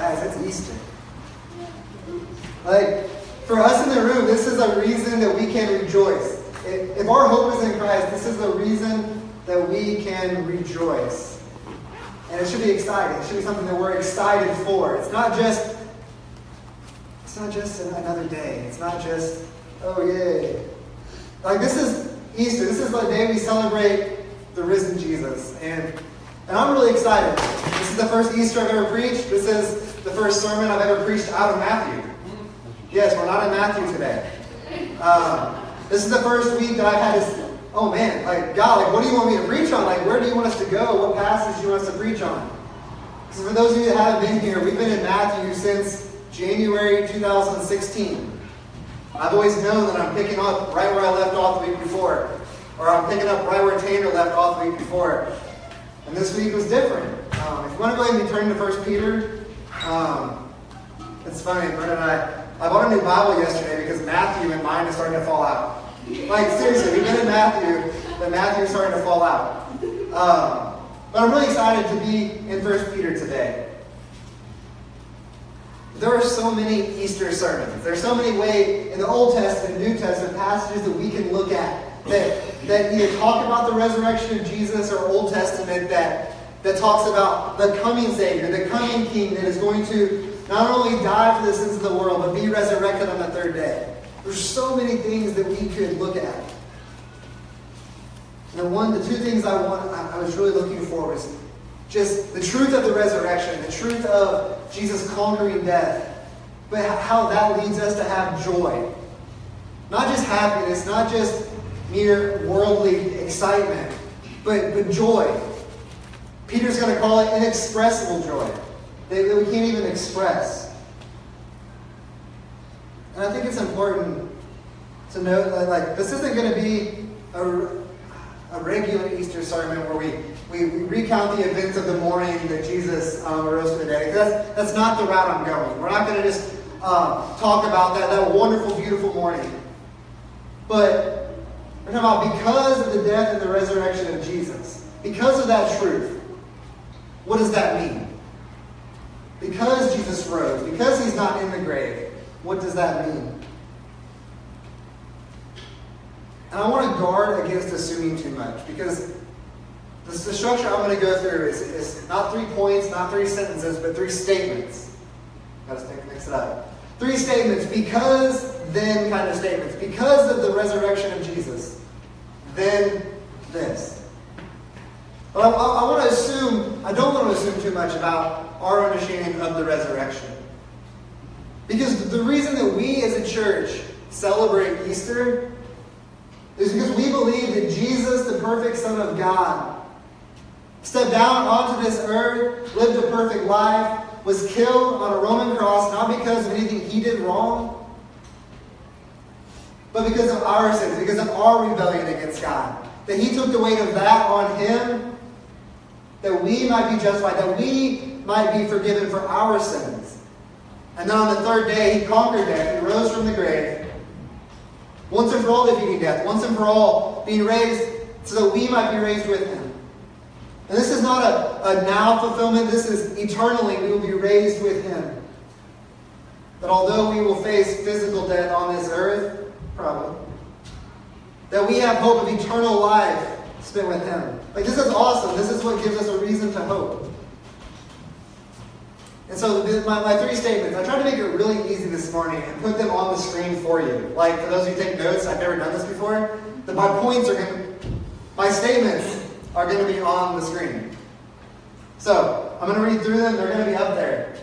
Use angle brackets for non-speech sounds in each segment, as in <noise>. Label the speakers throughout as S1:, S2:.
S1: Guys, it's Easter. Like, for us in the room, this is a reason that we can rejoice. If, if our hope is in Christ, this is the reason that we can rejoice. And it should be exciting. It should be something that we're excited for. It's not just it's not just another day. It's not just, oh yay. Like this is Easter. This is the day we celebrate the risen Jesus. And and I'm really excited. This is the first Easter I've ever preached. This is the first sermon I've ever preached out of Matthew. Yes, we're not in Matthew today. Um, this is the first week that I've had this. Oh man, like God, like what do you want me to preach on? Like where do you want us to go? What passage do you want us to preach on? Because for those of you that haven't been here, we've been in Matthew since January 2016. I've always known that I'm picking up right where I left off the week before, or I'm picking up right where Tanner left off the week before. And this week was different. Um, if you want to go ahead and turn to 1 Peter, um, it's funny, Brent and I, I bought a new Bible yesterday because Matthew and mine is starting to fall out. Like, seriously, we've been in Matthew, but Matthew is starting to fall out. Um, but I'm really excited to be in 1 Peter today. There are so many Easter sermons. There's so many ways in the Old Testament, New Testament passages that we can look at that, that either talk about the resurrection of Jesus or Old Testament that, that talks about the coming Savior, the coming King that is going to not only die for the sins of the world, but be resurrected on the third day. There's so many things that we could look at. And one, the two things I want, I, I was really looking for was just the truth of the resurrection, the truth of Jesus conquering death, but how that leads us to have joy. Not just happiness, not just mere worldly excitement, but, but joy. Peter's going to call it inexpressible joy that, we can't even express. And I think it's important to note that like this isn't going to be a, a regular Easter sermon where we, we, we recount the events of the morning that Jesus um, rose from the dead. That's, that's not the route I'm going. We're not going to just uh, talk about that, that wonderful, beautiful morning. But we're talking about because of the death and the resurrection of Jesus, because of that truth, what does that mean? Because Jesus rose, because he's not in the grave, what does that mean? And I want to guard against assuming too much because the, structure I'm going to go through is, is not three points, not three sentences, but three statements. Got to mix it up. Three statements because then kind of statements. Because of the resurrection of Jesus then this. But I, I, I want to assume, I don't want to assume too much about our understanding of the resurrection. Because the reason that we as a church celebrate Easter is because we believe that Jesus, the perfect Son of God, stepped down onto this earth, lived a perfect life, was killed on a Roman cross, not because of anything he did wrong, but because of our sins, because of our rebellion against God. That He took the weight of that on Him, that we might be justified, that we might be forgiven for our sins. And then on the third day, He conquered death. He rose from the grave, once and for all defeating death, once and for all being raised so that we might be raised with Him. And this is not a, a now fulfillment, this is eternally we will be raised with Him. That although we will face physical death on this earth, problem. That we have hope of eternal life spent with Him. Like, this is awesome. This is what gives us a reason to hope. And so, my, my three statements, I tried to make it really easy this morning and put them on the screen for you. Like, for those of you who take notes, I've never done this before. That my points are going to, my statements are going to be on the screen. So, I'm going to read through them. They're going to be up there.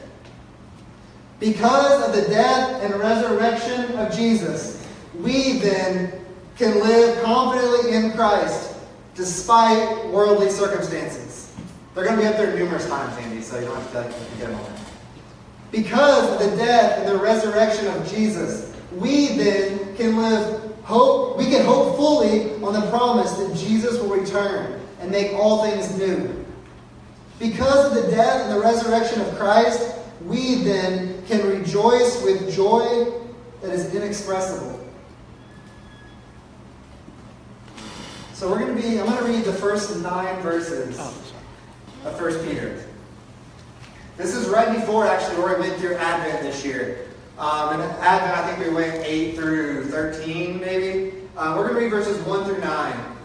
S1: Because of the death and resurrection of Jesus, we then can live confidently in Christ despite worldly circumstances. They're going to be up there numerous times, Andy, so you don't have to like, get them all. Because of the death and the resurrection of Jesus, we then can live hope, we can hope fully on the promise that Jesus will return and make all things new. Because of the death and the resurrection of Christ, we then can rejoice with joy that is inexpressible. So we're going to be, I'm going to read the first nine verses oh, of First Peter. This is right before actually where we went through Advent this year. Um, and Advent, I think we went 8 through 13, maybe. Uh, we're going to read verses 1 through 9.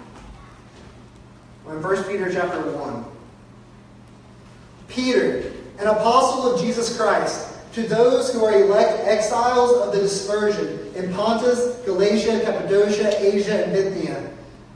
S1: In 1 Peter chapter 1. Peter, an apostle of Jesus Christ, to those who are elect exiles of the dispersion in Pontus, Galatia, Cappadocia, Asia, and Bithynia,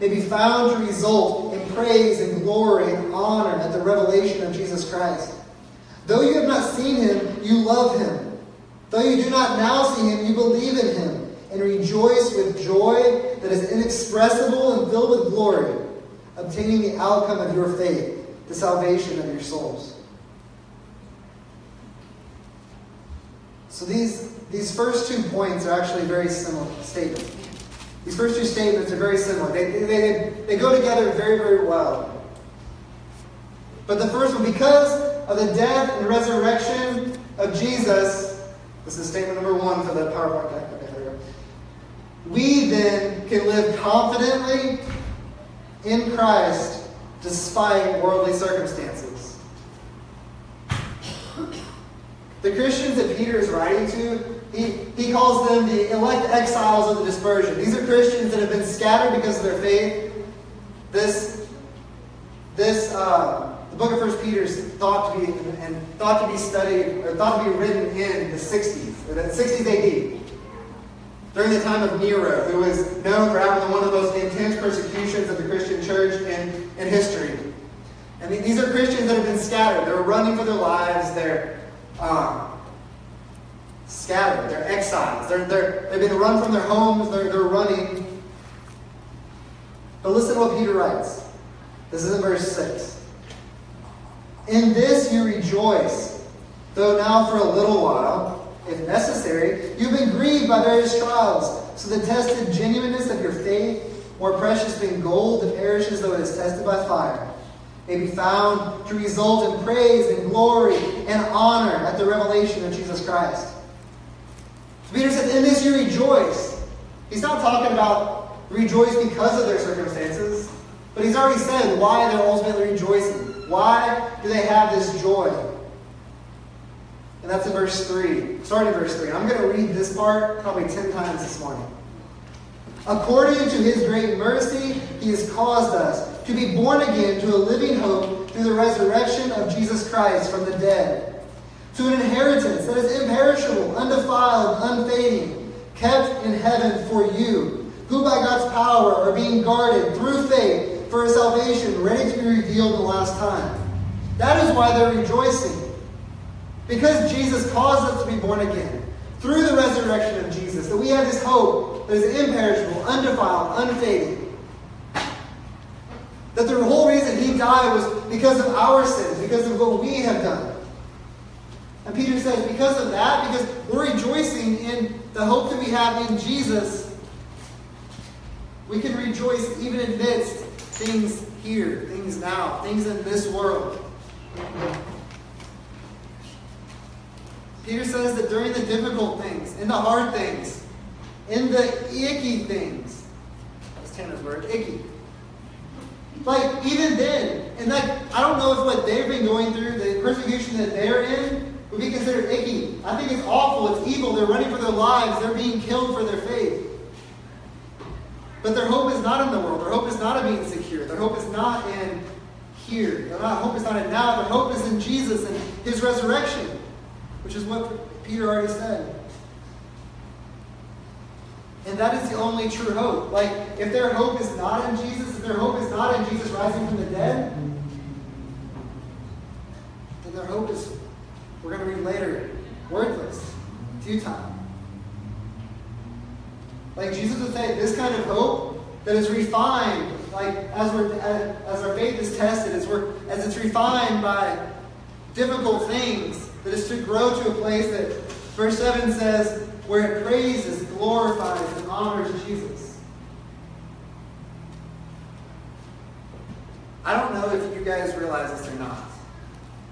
S1: may be found to result in praise and glory and honor at the revelation of Jesus Christ. Though you have not seen him, you love him. Though you do not now see him, you believe in him and rejoice with joy that is inexpressible and filled with glory, obtaining the outcome of your faith, the salvation of your souls. So these, these first two points are actually very similar statements. These first two statements are very similar. They, they, they go together very, very well. But the first one, because of the death and resurrection of Jesus, this is statement number one for the PowerPoint deck. Okay, there we go. We then can live confidently in Christ despite worldly circumstances. The Christians that Peter is writing to, he, he calls them the elect exiles of the dispersion. These are Christians that have been scattered because of their faith. This, this uh, the book of First Peter is thought to be and thought to be studied or thought to be written in the 60s, or the 60s AD, during the time of Nero, who was known for having one of the most intense persecutions of the Christian church in, in history. And these are Christians that have been scattered. They're running for their lives. They're um, scattered. They're exiles. They're, they're, they've been run from their homes. They're, they're running. But listen to what Peter writes. This is in verse 6. In this you rejoice, though now for a little while, if necessary, you've been grieved by various trials, so the tested genuineness of your faith, more precious than gold that perishes though it is tested by fire, may be found to result in praise and glory and honor at the revelation of Jesus Christ. Peter says, In this you rejoice. He's not talking about rejoice because of their circumstances, but he's already said why they're ultimately rejoicing. Why do they have this joy? And that's in verse 3. Starting in verse 3. I'm going to read this part probably 10 times this morning. According to his great mercy, he has caused us to be born again to a living hope through the resurrection of Jesus Christ from the dead, to an inheritance that is imperishable, undefiled, unfading, kept in heaven for you, who by God's power are being guarded through faith for a salvation ready to be revealed in the last time. That is why they're rejoicing. Because Jesus caused us to be born again. Through the resurrection of Jesus, that we have this hope that is imperishable, undefiled, unfading. That the whole reason he died was because of our sins, because of what we have done. And Peter says, because of that, because we're rejoicing in the hope that we have in Jesus, we can rejoice even amidst things here, things now, things in this world. Peter says that during the difficult things, in the hard things, in the icky things, that's Tanner's word, icky. Like, even then, and like, I don't know if what they've been going through, the persecution that they're in, would be considered icky. I think it's awful, it's evil, they're running for their lives, they're being killed for their faith. But their hope is not in the world. Their hope is not in being secure. Their hope is not in here. Their hope is not in now. Their hope is in Jesus and his resurrection, which is what Peter already said. And that is the only true hope. Like, if their hope is not in Jesus, if their hope is not in Jesus rising from the dead, then their hope is, we're going to read later, worthless, futile. Like Jesus would say, this kind of hope that is refined, like as we're as our faith is tested, as we're as it's refined by difficult things, that is to grow to a place that verse 7 says, where it praises, glorifies, and honors Jesus. I don't know if you guys realize this or not,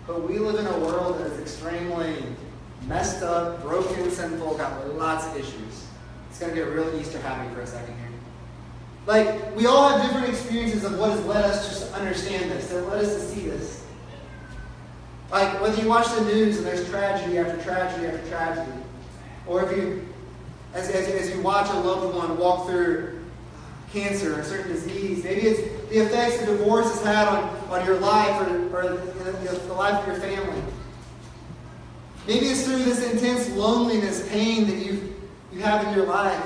S1: but we live in a world that is extremely messed up, broken, sinful, got lots of issues. It's going to get real Easter happy for a second here. Like, we all have different experiences of what has led us to understand this, that led us to see this. Like, whether you watch the news and there's tragedy after tragedy after tragedy, or if you, as, as, as you watch a loved one walk through cancer or a certain disease, maybe it's the effects the divorce has had on, on your life or, or uh, the, the life of your family. Maybe it's through this intense loneliness, pain that you you have in your life.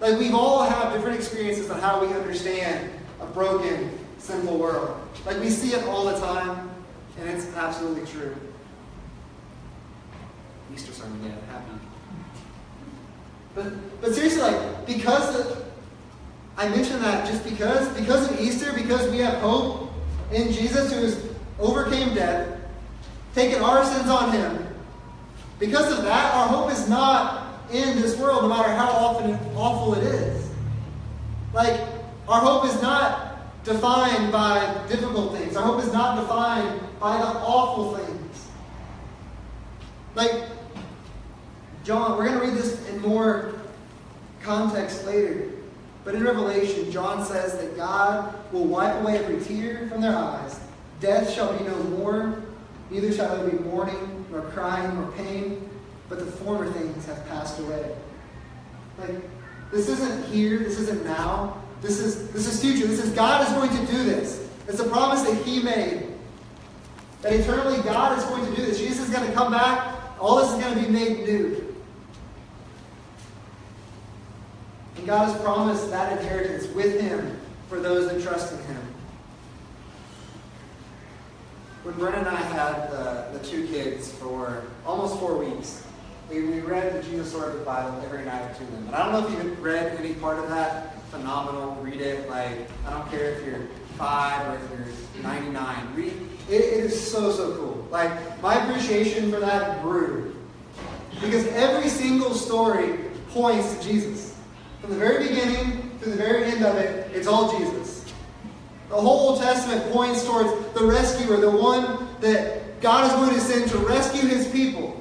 S1: Like we've all have different experiences on how we understand a broken, sinful world. Like we see it all the time, and it's absolutely true. Easter sermon, yeah, happy. But but seriously, like because of, I mention that just because because of Easter, because we have hope in Jesus who has overcame death, taken our sins on him. Because of that, our hope is not in this world, no matter how often awful it is. Like, our hope is not defined by difficult things. Our hope is not defined by the awful things. Like, John, we're going to read this in more context later. But in Revelation, John says that God will wipe away every tear from their eyes. Death shall be no more, neither shall there be mourning, nor crying, nor pain but the former things have passed away. Like, this isn't here, this isn't now. This is this is future. This is God is going to do this. It's a promise that He made. That eternally God is going to do this. Jesus is going to come back. All this is going to be made new. And God has promised that inheritance with Him for those that trust in Him. When Brennan and I had the, the two kids for almost four weeks, we, we read the Jesus the Bible every night to them. And I don't know if you've read any part of that. Phenomenal. Read it. Like, I don't care if you're five or if you're 99. Read it, it is so, so cool. Like, my appreciation for that grew. Because every single story points to Jesus. From the very beginning to the very end of it, it's all Jesus. The whole Old Testament points towards the rescuer, the one that God is going to send to rescue his people.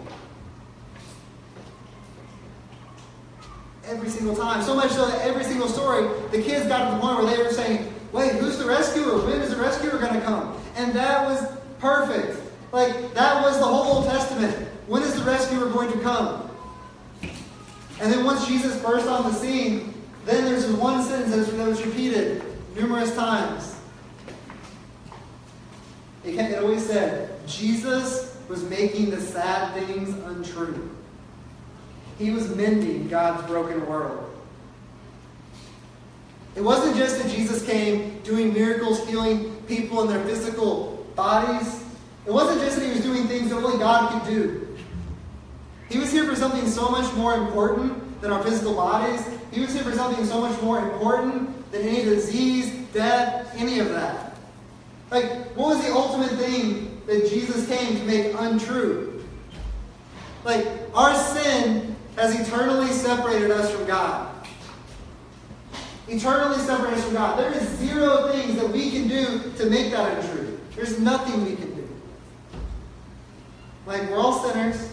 S1: every single time. So much so that every single story, the kids got to the point where they were saying, wait, who's the rescuer? When is the rescuer going to come? And that was perfect. Like, that was the whole Old Testament. When is the rescuer going to come? And then once Jesus burst on the scene, then there's this one sentence that was repeated numerous times. It, it always said, Jesus was making the sad things untrue. He was mending God's broken world. It wasn't just that Jesus came doing miracles, healing people in their physical bodies. It wasn't just that he was doing things that only God could do. He was here for something so much more important than our physical bodies. He was here for something so much more important than any disease, death, any of that. Like, what was the ultimate thing that Jesus came to make untrue? Like, our sin has eternally separated us from God. Eternally separated us from God. There is zero things that we can do to make that untrue. There's nothing we can do. Like, we're all sinners.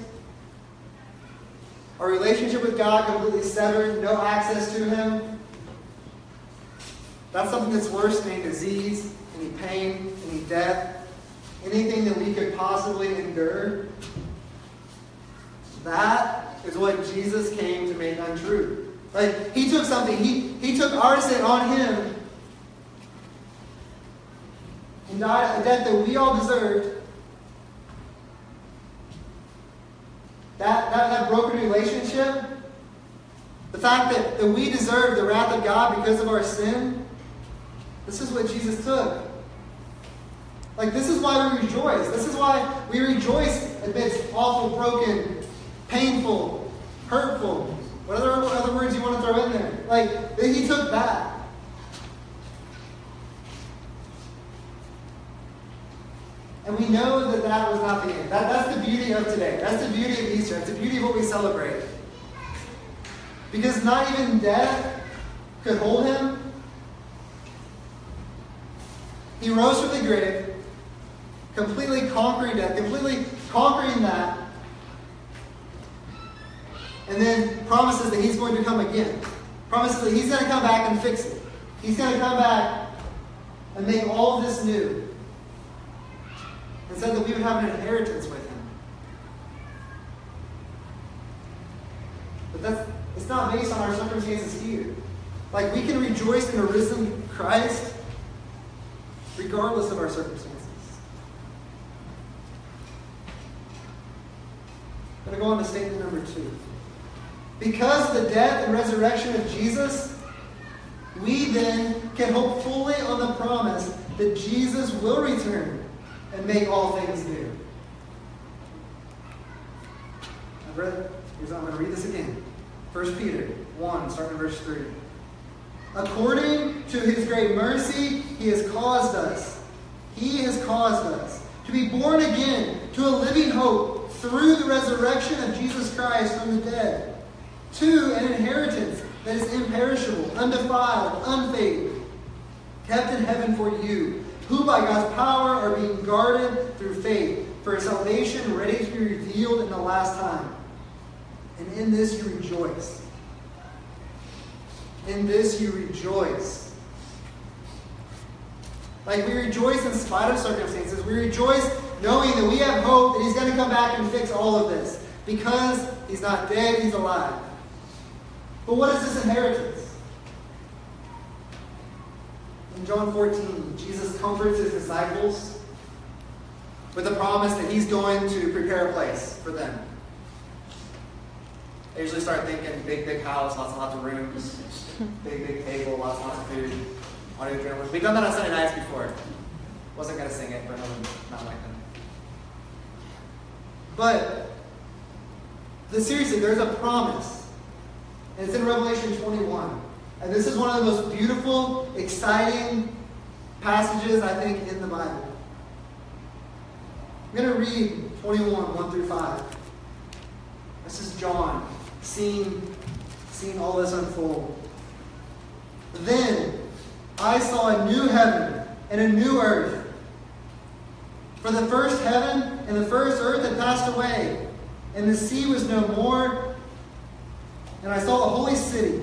S1: Our relationship with God completely severed, no access to Him. That's something that's worse than any disease, any pain, any death, anything that we could possibly endure. That is what Jesus came to make untrue. Like, he took something, he, he took our sin on him and died a death that we all deserved. And died a death that that, that broken relationship, the fact that, that we deserve the wrath of God because of our sin, this is what Jesus took. Like, this is why we rejoice. This is why we rejoice amidst awful, broken, painful, hurtful, whatever other words you want to throw in there. Like, that he took that. And we know that that was not the end. That, that's the beauty of today. That's the beauty of Easter. That's the beauty of what we celebrate. Because not even death could hold him. He rose from the grave, completely conquering death, completely conquering that, and then promises that he's going to come again. Promises that he's going to come back and fix it. He's going to come back and make all this new. And said that we would have an inheritance with him. But that's it's not based on our circumstances here. Like we can rejoice in a risen Christ regardless of our circumstances. I'm going to go on to statement number two. Because of the death and resurrection of Jesus, we then can hope fully on the promise that Jesus will return and make all things new. I've read, here's, I'm going to read this again. 1 Peter 1, starting in verse 3. According to his great mercy, he has caused us, he has caused us to be born again to a living hope through the resurrection of Jesus Christ from the dead, to an inheritance that is imperishable, undefiled, unfading, kept in heaven for you, who by God's power are being guarded through faith for salvation ready to be revealed in the last time. And in this you rejoice. In this you rejoice. Like we rejoice in spite of circumstances. We rejoice knowing that we have hope that He's going to come back and fix all of this. Because He's not dead, He's alive. But what is this inheritance? In John 14, Jesus comforts his disciples with the promise that he's going to prepare a place for them. I usually start thinking big, big house, lots and lots of rooms, big, big table, lots and lots of food, audio journalists. We've done that on Sunday nights before. Wasn't going to sing it, but no, not like them. But the, seriously, there's a promise. And it's in Revelation 21. And this is one of the most beautiful, exciting passages, I think, in the Bible. I'm going to read 21, 1 through 5. This is John seeing, seeing all this unfold. Then I saw a new heaven and a new earth. For the first heaven and the first earth had passed away, and the sea was no more. And I saw the holy city,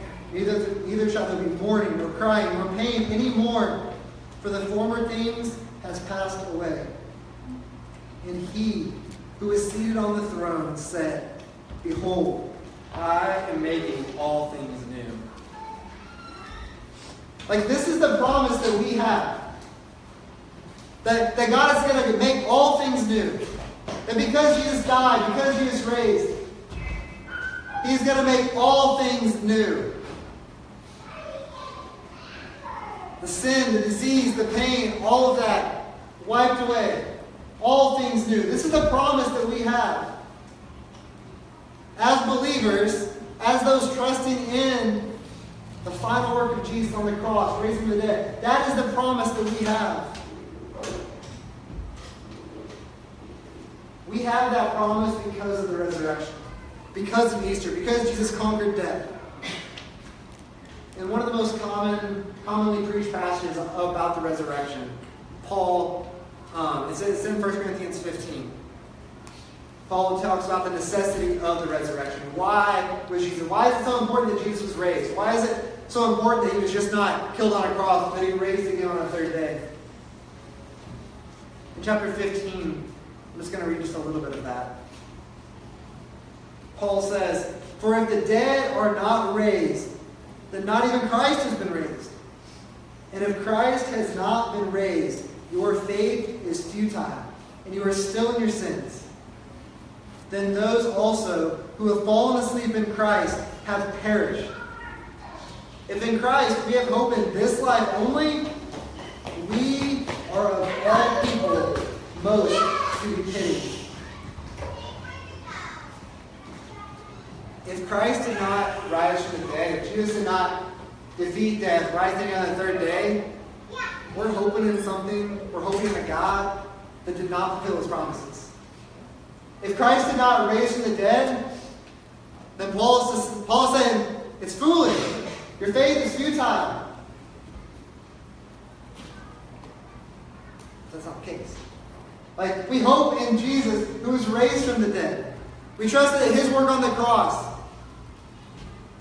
S1: Neither, neither shall there be mourning, nor crying, nor pain any more, for the former things has passed away. And he who is seated on the throne said, Behold, I am making all things new. Like, this is the promise that we have. That, that God is going to make all things new. That because Jesus died, because he is raised, he's going to make all things new. The sin, the disease, the pain, all of that wiped away. All things new. This is the promise that we have as believers, as those trusting in the final work of Jesus on the cross, raising the dead. That is the promise that we have. We have that promise because of the resurrection, because of Easter, because Jesus conquered death. And one of the most common, commonly preached passages about the resurrection, Paul, um, it's, it's in 1 Corinthians 15. Paul talks about the necessity of the resurrection. Why was Jesus? Why is it so important that Jesus was raised? Why is it so important that he was just not killed on a cross, but he raised again on the third day? In chapter 15, I'm just going to read just a little bit of that. Paul says, For if the dead are not raised, then not even Christ has been raised. And if Christ has not been raised, your faith is futile, and you are still in your sins. Then those also who have fallen asleep in Christ have perished. If in Christ we have hope in this life only, we are of all people most to be pitied. If Christ did not rise from the dead, if Jesus did not defeat death, rising on the third day, we're hoping in something, we're hoping in a God that did not fulfill his promises. If Christ did not raise from the dead, then Paul is, Paul is saying, it's foolish. Your faith is futile. That's not the case. Like, we hope in Jesus who was raised from the dead. We trust that his work on the cross,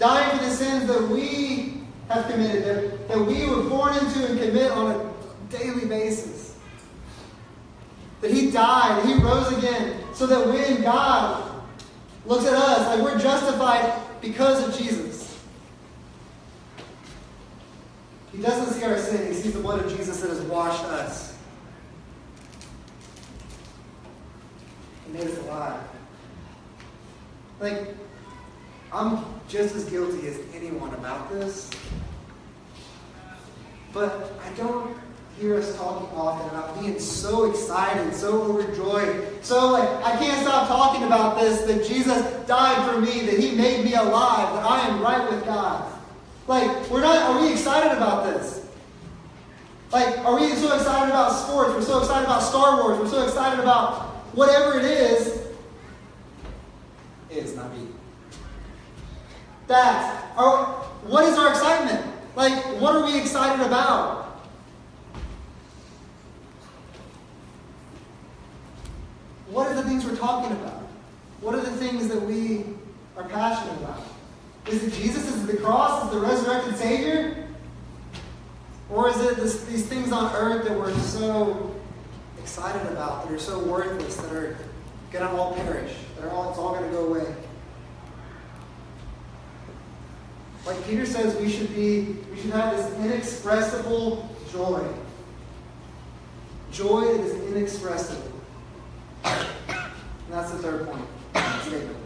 S1: dying for the sins that we have committed, that, that we were born into and commit on a daily basis. That he died, he rose again, so that when God looks at us, like we're justified because of Jesus. He doesn't see our sin, he sees the blood of Jesus that has washed us. He made us alive. Like, I'm just as guilty as anyone about this. But I don't hear us talking often about being so excited, so overjoyed. So, like, I can't stop talking about this that Jesus died for me, that He made me alive, that I am right with God. Like, we're not, are we excited about this? Like, are we so excited about sports? We're so excited about Star Wars. We're so excited about whatever it is. It's not me. That, our, what is our excitement? Like, what are we excited about? What are the things we're talking about? What are the things that we are passionate about? Is it Jesus? Is it the cross? Is it the resurrected Savior? Or is it this, these things on earth that we're so excited about, that are so worthless, that are going to all perish, that are all, it's all going to go away? Like Peter says, we should be, we should have this inexpressible joy. Joy that is inexpressible. And that's the third point statement.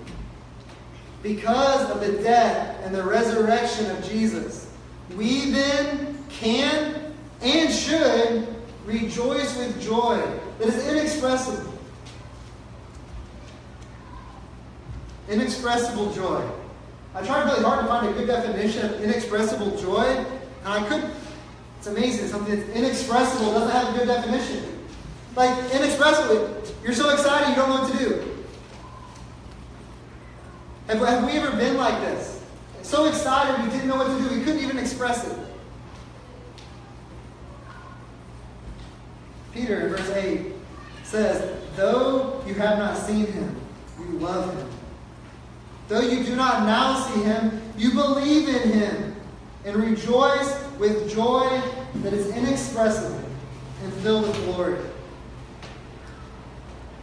S1: Because of the death and the resurrection of Jesus, we then can and should rejoice with joy that is inexpressible. Inexpressible joy. I tried really hard to find a good definition of inexpressible joy, and I couldn't. It's amazing. Something that's inexpressible doesn't have a good definition. Like, inexpressible, you're so excited you don't know what to do. Have, have we ever been like this? So excited we didn't know what to do, we couldn't even express it. Peter in verse 8 says, Though you have not seen him, you love him. Though you do not now see him, you believe in him and rejoice with joy that is inexpressible and filled with glory.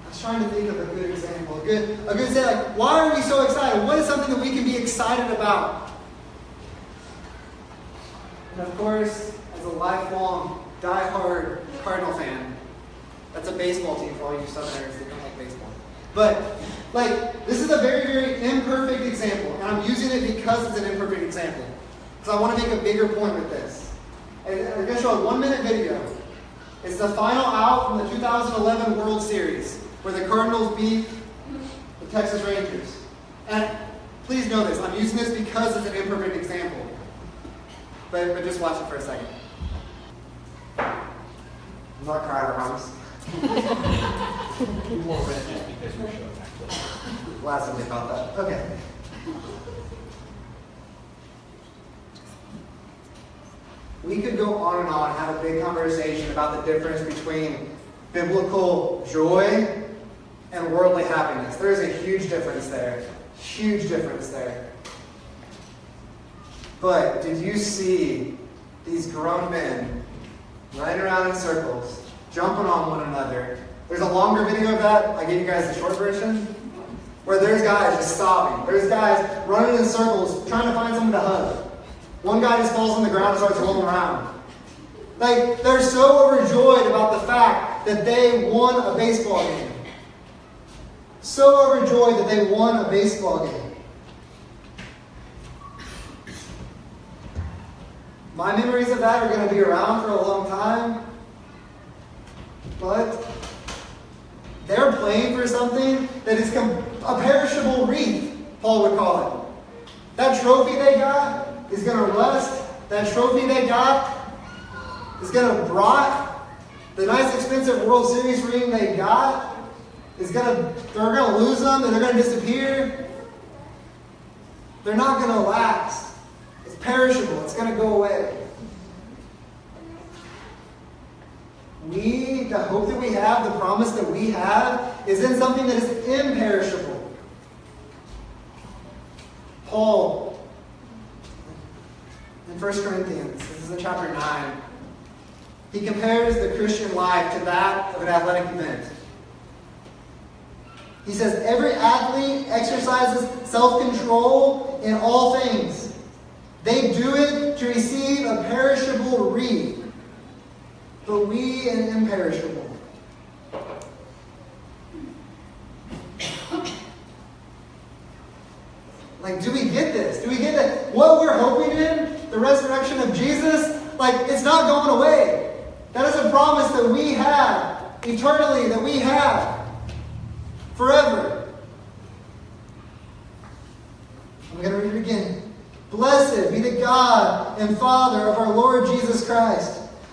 S1: I was trying to think of a good example. A good, a good say, like, why are we so excited? What is something that we can be excited about? And of course, as a lifelong, die-hard Cardinal fan, that's a baseball team for all you Southerners that don't like baseball. But like, this is a very, very imperfect example, and I'm using it because it's an imperfect example. Because I want to make a bigger point with this. And we're going to show a one minute video. It's the final out from the 2011 World Series, where the Cardinals beat the Texas Rangers. And please know this, I'm using this because it's an imperfect example. But, but just watch it for a second. I'm not crying, I promise. <laughs>
S2: We won't rent just because we're showing
S1: time they caught that. Okay. We could go on and on, have a big conversation about the difference between biblical joy and worldly happiness. There is a huge difference there. Huge difference there. But did you see these grown men running around in circles, jumping on one another? There's a longer video of that. I gave you guys the short version. Where there's guys just sobbing. There's guys running in circles trying to find someone to hug. One guy just falls on the ground and starts rolling around. Like, they're so overjoyed about the fact that they won a baseball game. So overjoyed that they won a baseball game. My memories of that are going to be around for a long time. But they're playing for something that is a perishable wreath, Paul would call it. That trophy they got is going to rust. That trophy they got is going to rot. The nice expensive World Series ring they got is going to, they're going to lose them and they're going to disappear. They're not going to last. It's perishable. It's going to go away. We, the hope that we have, the promise that we have, is in something that is imperishable. Paul, in 1 Corinthians, this is in chapter 9, he compares the Christian life to that of an athletic event. He says, Every athlete exercises self control in all things. They do it to receive a perishable wreath but we and imperishable. Like, do we get this? Do we get that? What we're hoping in, the resurrection of Jesus, like, it's not going away. That is a promise that we have eternally, that we have forever. I'm going to read it again. Blessed be the God and Father of our Lord Jesus Christ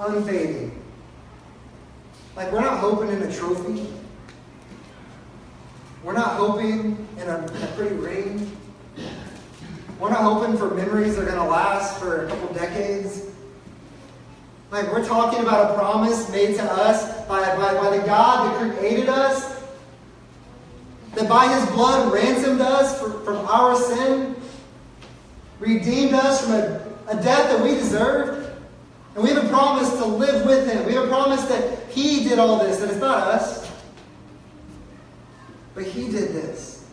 S1: unfading. Like, we're not hoping in a trophy. We're not hoping in a, a pretty ring. We're not hoping for memories that are going to last for a couple decades. Like, we're talking about a promise made to us by, by, by the God that created us, that by his blood ransomed us for, from our sin, redeemed us from a, a death that we deserved. And we have a promise to live with Him. We have a promise that He did all this, that it's not us. But He did this.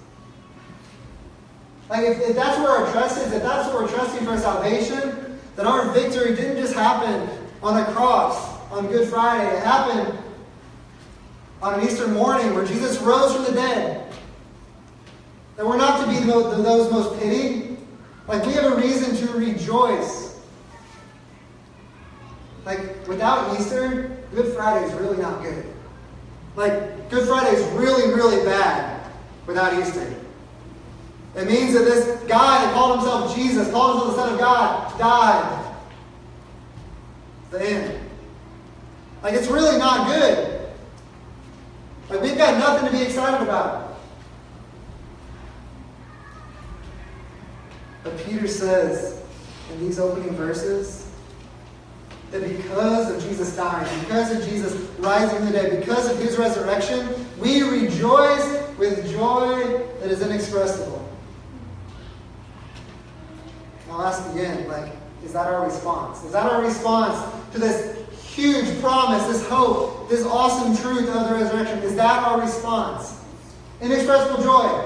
S1: Like, if, if that's where our trust is, if that's what we're trusting for salvation, then our victory didn't just happen on a cross on Good Friday. It happened on an Easter morning where Jesus rose from the dead. That we're not to be those most pitied. Like, we have a reason to rejoice. Without Easter, Good Friday is really not good. Like, Good Friday is really, really bad without Easter. It means that this guy that called himself Jesus, called himself the Son of God, died. The end. Like, it's really not good. Like, we've got nothing to be excited about. But Peter says in these opening verses, that because of Jesus dying, because of Jesus rising the dead, because of his resurrection, we rejoice with joy that is inexpressible. I'll ask again, like, is that our response? Is that our response to this huge promise, this hope, this awesome truth of the resurrection? Is that our response? Inexpressible joy.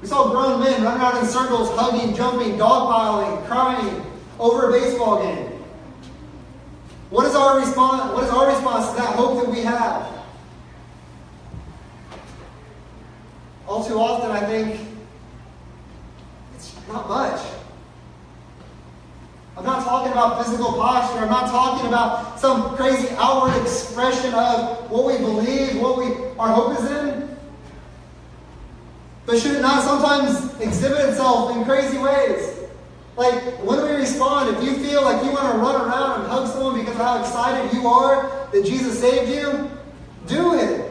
S1: We saw grown men running around in circles, hugging, jumping, dogpiling, crying over a baseball game. What is our response? What is our response to that hope that we have? All too often, I think it's not much. I'm not talking about physical posture. I'm not talking about some crazy outward expression of what we believe, what we our hope is in. But should it not sometimes exhibit itself in crazy ways? Like when we respond, if you feel like you want to run around and hug someone because of how excited you are that Jesus saved you, do it.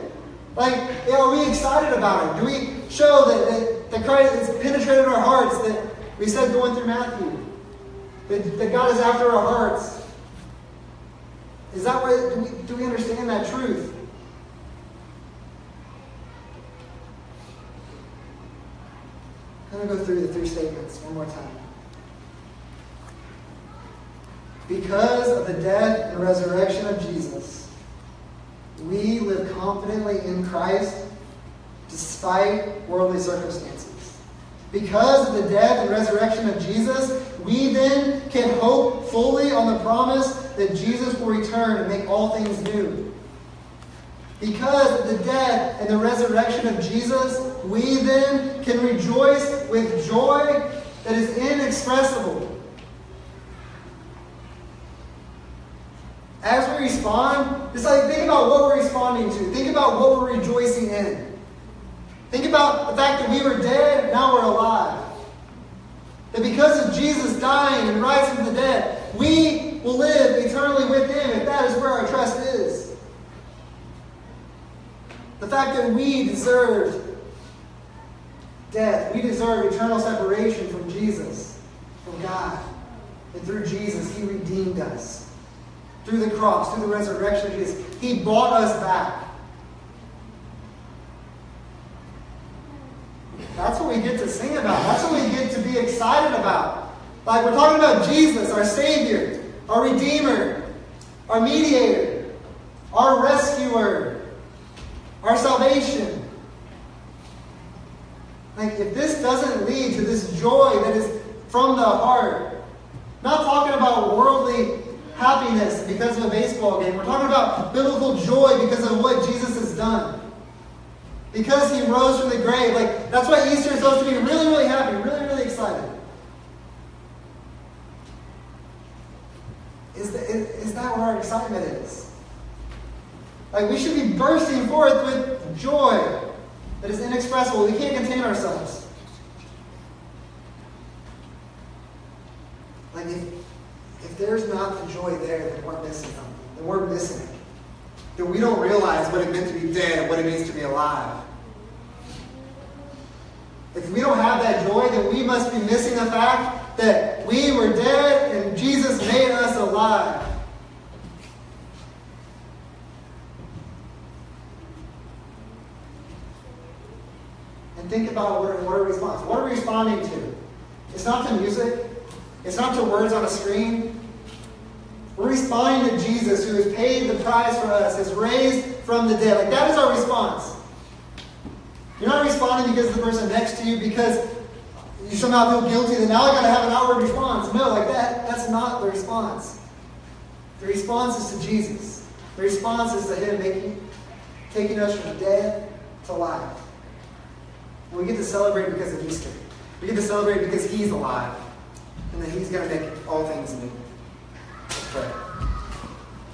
S1: Like, are we excited about it? Do we show that, that, that Christ has penetrated our hearts, that we said going through Matthew, that, that God is after our hearts? Is that what, do we, do we understand that truth? I'm going to go through the three statements one more time. Because of the death and resurrection of Jesus, we live confidently in Christ despite worldly circumstances. Because of the death and resurrection of Jesus, we then can hope fully on the promise that Jesus will return and make all things new. Because of the death and the resurrection of Jesus, we then can rejoice with joy that is inexpressible. As respond, it's like think about what we're responding to. Think about what we're rejoicing in. Think about the fact that we were dead, now we're alive. That because of Jesus dying and rising from the dead, we will live eternally with Him if that is where our trust is. The fact that we deserved death, we deserve eternal separation from Jesus, from God. And through Jesus, He redeemed us. Through the cross, through the resurrection He bought us back. That's what we get to sing about. That's what we get to be excited about. Like we're talking about Jesus, our Savior, our Redeemer, our Mediator, our Rescuer, our salvation. Like if this doesn't lead to this joy that is from the heart, not talking about worldly happiness because of a baseball game. We're talking about biblical joy because of what Jesus has done. Because he rose from the grave. Like, that's why Easter is supposed to be really, really happy, really, really excited. Is, the, is, is that where our excitement is? Like, we should be bursting forth with joy that is inexpressible. We can't contain ourselves. Like, if, if there's not the joy there, um, then we're missing something. Then we're missing it that we don't realize what it meant to be dead and what it means to be alive. If we don't have that joy, then we must be missing the fact that we were dead and Jesus made us alive. And think about what, are response. What are we responding to? It's not to music. It's not to words on a screen. We're responding to Jesus who has paid the price for us, has raised from the dead. Like that is our response. You're not responding because of the person next to you because you somehow feel guilty that now I gotta have an outward response. No, like that, that's not the response. The response is to Jesus. The response is to Him making taking us from dead to life. And we get to celebrate because of Easter. We get to celebrate because He's alive. And that He's gonna make all things new. Let's pray.